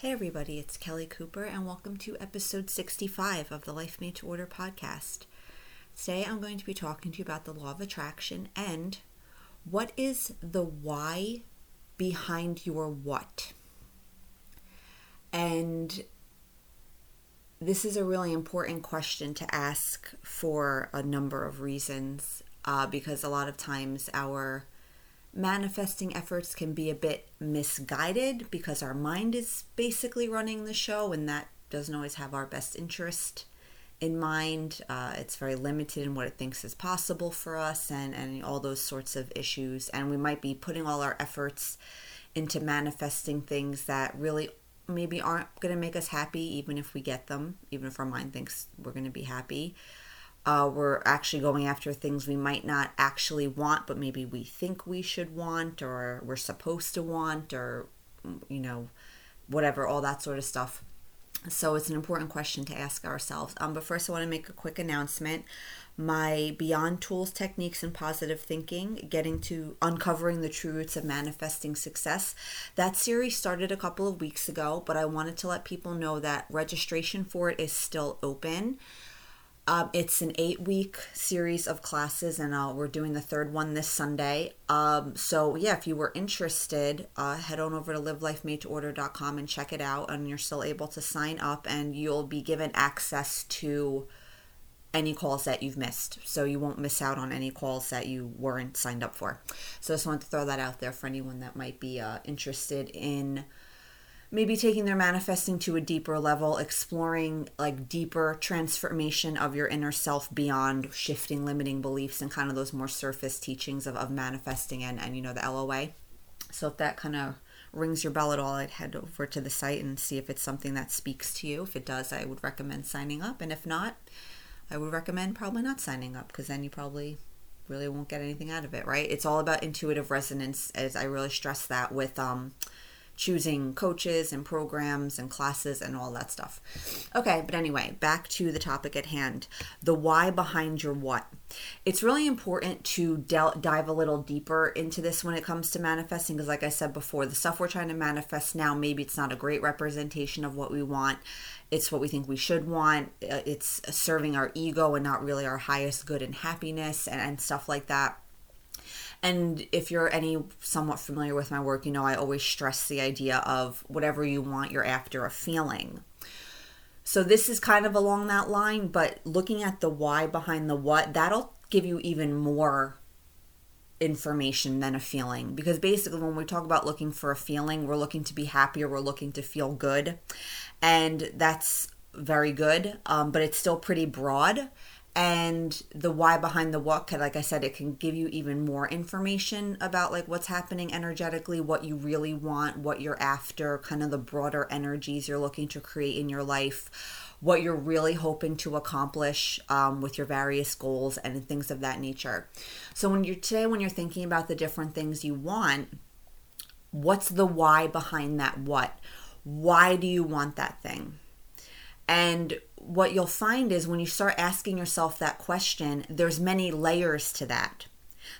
Hey, everybody, it's Kelly Cooper, and welcome to episode 65 of the Life Made to Order podcast. Today, I'm going to be talking to you about the law of attraction and what is the why behind your what. And this is a really important question to ask for a number of reasons uh, because a lot of times our manifesting efforts can be a bit misguided because our mind is basically running the show and that doesn't always have our best interest in mind. Uh, it's very limited in what it thinks is possible for us and, and all those sorts of issues. And we might be putting all our efforts into manifesting things that really maybe aren't going to make us happy, even if we get them, even if our mind thinks we're going to be happy uh, we're actually going after things we might not actually want, but maybe we think we should want, or we're supposed to want, or, you know, whatever, all that sort of stuff. So it's an important question to ask ourselves. Um, but first, I want to make a quick announcement. My Beyond Tools, Techniques, and Positive Thinking, getting to uncovering the true roots of manifesting success. That series started a couple of weeks ago, but I wanted to let people know that registration for it is still open. Um, it's an eight week series of classes, and uh, we're doing the third one this Sunday. Um, so, yeah, if you were interested, uh, head on over to livelifemadetoorder.com and check it out. And you're still able to sign up, and you'll be given access to any calls that you've missed. So, you won't miss out on any calls that you weren't signed up for. So, I just wanted to throw that out there for anyone that might be uh, interested in maybe taking their manifesting to a deeper level, exploring like deeper transformation of your inner self beyond shifting limiting beliefs and kind of those more surface teachings of, of manifesting and, and, you know, the LOA. So if that kind of rings your bell at all, I'd head over to the site and see if it's something that speaks to you. If it does, I would recommend signing up. And if not, I would recommend probably not signing up because then you probably really won't get anything out of it, right? It's all about intuitive resonance, as I really stress that with um, choosing coaches and programs and classes and all that stuff. Okay, but anyway, back to the topic at hand the why behind your what. It's really important to del- dive a little deeper into this when it comes to manifesting because, like I said before, the stuff we're trying to manifest now, maybe it's not a great representation of what we want. It's what we think we should want. Uh, it's serving our ego and not really our highest good and happiness and, and stuff like that and if you're any somewhat familiar with my work, you know I always stress the idea of whatever you want, you're after a feeling. So this is kind of along that line, but looking at the why behind the what, that'll give you even more information than a feeling. Because basically when we talk about looking for a feeling we're looking to be happier, we're looking to feel good. And that's very good um, but it's still pretty broad and the why behind the what like i said it can give you even more information about like what's happening energetically what you really want what you're after kind of the broader energies you're looking to create in your life what you're really hoping to accomplish um, with your various goals and things of that nature. So when you're today when you're thinking about the different things you want what's the why behind that what? Why do you want that thing? And what you'll find is when you start asking yourself that question, there's many layers to that.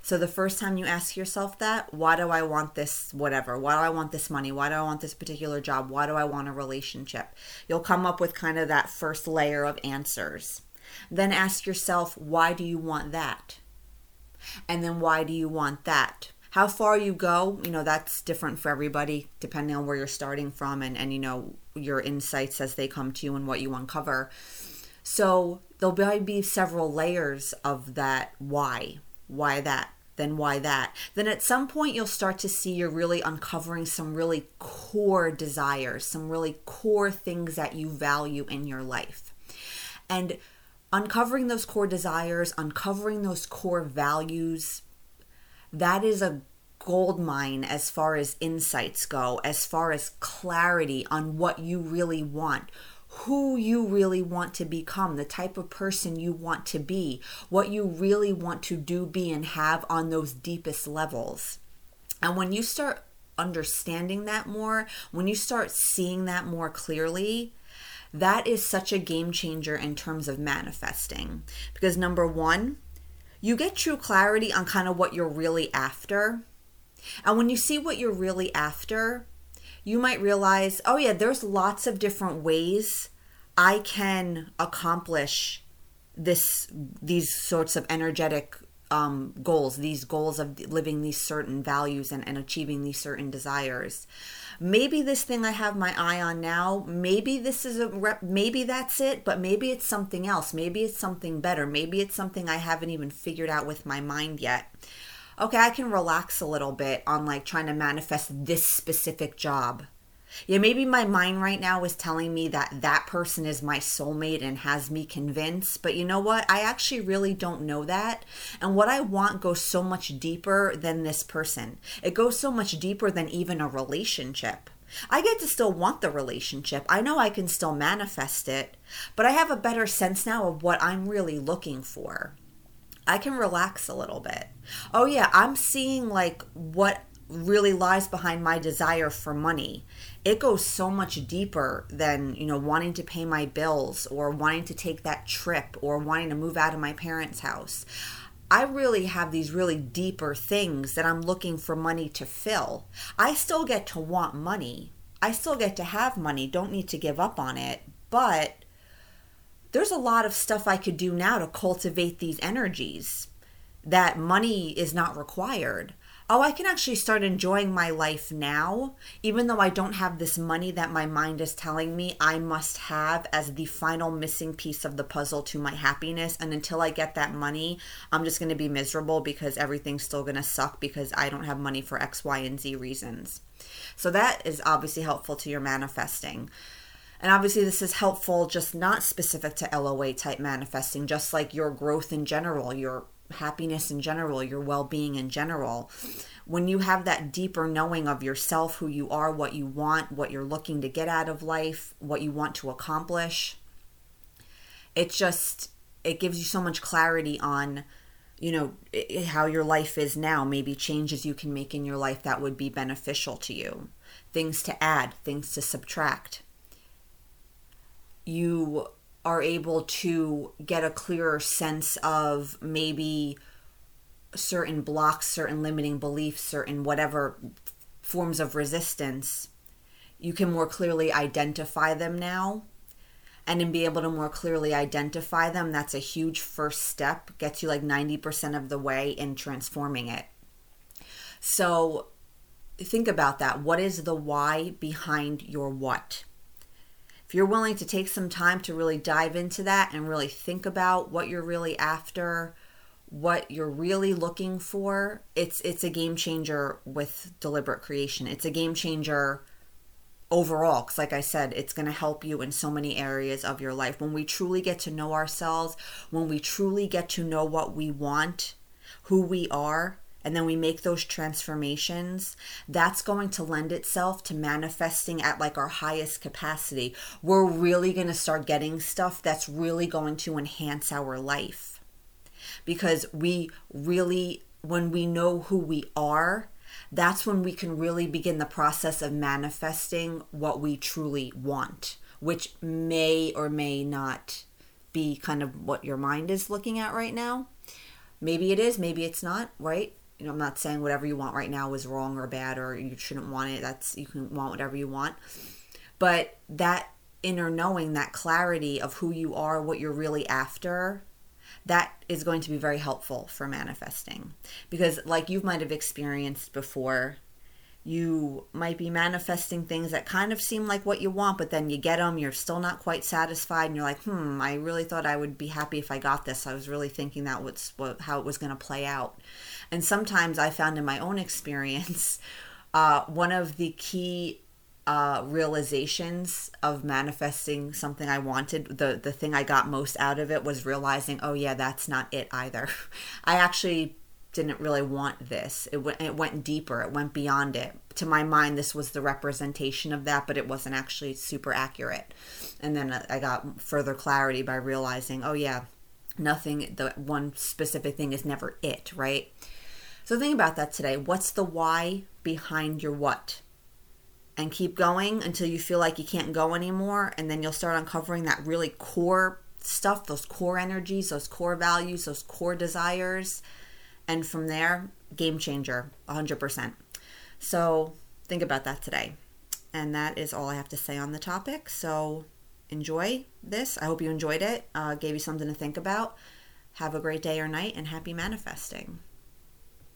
So the first time you ask yourself that, why do I want this whatever? Why do I want this money? Why do I want this particular job? Why do I want a relationship? You'll come up with kind of that first layer of answers. Then ask yourself, why do you want that? And then why do you want that? How far you go, you know, that's different for everybody depending on where you're starting from and, and you know, your insights as they come to you and what you uncover. So there'll probably be several layers of that why. Why that? Then why that? Then at some point you'll start to see you're really uncovering some really core desires, some really core things that you value in your life. And uncovering those core desires, uncovering those core values, that is a gold mine as far as insights go, as far as clarity on what you really want, who you really want to become, the type of person you want to be, what you really want to do, be, and have on those deepest levels. And when you start understanding that more, when you start seeing that more clearly, that is such a game changer in terms of manifesting. Because number one, you get true clarity on kind of what you're really after. And when you see what you're really after, you might realize, oh, yeah, there's lots of different ways I can accomplish this these sorts of energetic um, goals, these goals of living these certain values and, and achieving these certain desires. Maybe this thing I have my eye on now, maybe this is a rep, maybe that's it, but maybe it's something else. Maybe it's something better. Maybe it's something I haven't even figured out with my mind yet. Okay, I can relax a little bit on like trying to manifest this specific job yeah, maybe my mind right now is telling me that that person is my soulmate and has me convinced, but you know what? I actually really don't know that. And what I want goes so much deeper than this person. It goes so much deeper than even a relationship. I get to still want the relationship. I know I can still manifest it, but I have a better sense now of what I'm really looking for. I can relax a little bit. Oh, yeah, I'm seeing like what really lies behind my desire for money it goes so much deeper than you know wanting to pay my bills or wanting to take that trip or wanting to move out of my parents house I really have these really deeper things that I'm looking for money to fill. I still get to want money. I still get to have money. Don't need to give up on it. But there's a lot of stuff I could do now to cultivate these energies that money is not required oh, I can actually start enjoying my life now, even though I don't have this money that my mind is telling me I must have as the final missing piece of the puzzle to my happiness. And until I get that money, I'm just going to be miserable because everything's still going to suck because I don't have money for X, Y, and Z reasons. So that is obviously helpful to your manifesting. And obviously, this is helpful, just not specific to LOA type manifesting, just like your growth in general, your happiness in general, your well being in general. When you have that deeper knowing of yourself, who you are, what you want, what you're looking to get out of life, what you want to accomplish, it just it gives you so much clarity on you know how your life is now maybe changes you can make in your life that would be beneficial to you things to add things to subtract you are able to get a clearer sense of maybe certain blocks, certain limiting beliefs, certain whatever forms of resistance, you can more clearly identify them now. And in be able to more clearly identify them, that's a huge first step, gets you like 90% of the way in transforming it. So think about that. What is the why behind your what? If you're willing to take some time to really dive into that and really think about what you're really after, what you're really looking for, it's it's a game changer with deliberate creation. It's a game changer overall because like i said it's going to help you in so many areas of your life when we truly get to know ourselves when we truly get to know what we want who we are and then we make those transformations, that's going to lend itself to manifesting at like our highest capacity. We're really going to start getting stuff that's really going to enhance our life. Because we really, when we know who we are, that's when we can really begin the process of manifesting what we truly want, which may or may not be kind of what your mind is looking at right now. Maybe it is, maybe it's not, right? You know, I'm not saying whatever you want right now is wrong or bad or you shouldn't want it. That's you can want whatever you want. But that inner knowing, that clarity of who you are, what you're really after, that is going to be very helpful for manifesting. Because like you might have experienced before, you might be manifesting things that kind of seem like what you want, but then you get them, you're still not quite satisfied, and you're like, hmm, I really thought I would be happy if I got this. I was really thinking that was what, how it was going to play out. And sometimes I found in my own experience, uh, one of the key uh, realizations of manifesting something I wanted, the the thing I got most out of it was realizing, oh yeah, that's not it either. I actually didn't really want this. It went it went deeper. It went beyond it. To my mind, this was the representation of that, but it wasn't actually super accurate. And then uh, I got further clarity by realizing, oh yeah, nothing. The one specific thing is never it, right? So think about that today. What's the why behind your what? And keep going until you feel like you can't go anymore. And then you'll start uncovering that really core stuff, those core energies, those core values, those core desires. And from there, game changer, 100%. So think about that today. And that is all I have to say on the topic. So enjoy this. I hope you enjoyed it, uh, gave you something to think about. Have a great day or night, and happy manifesting.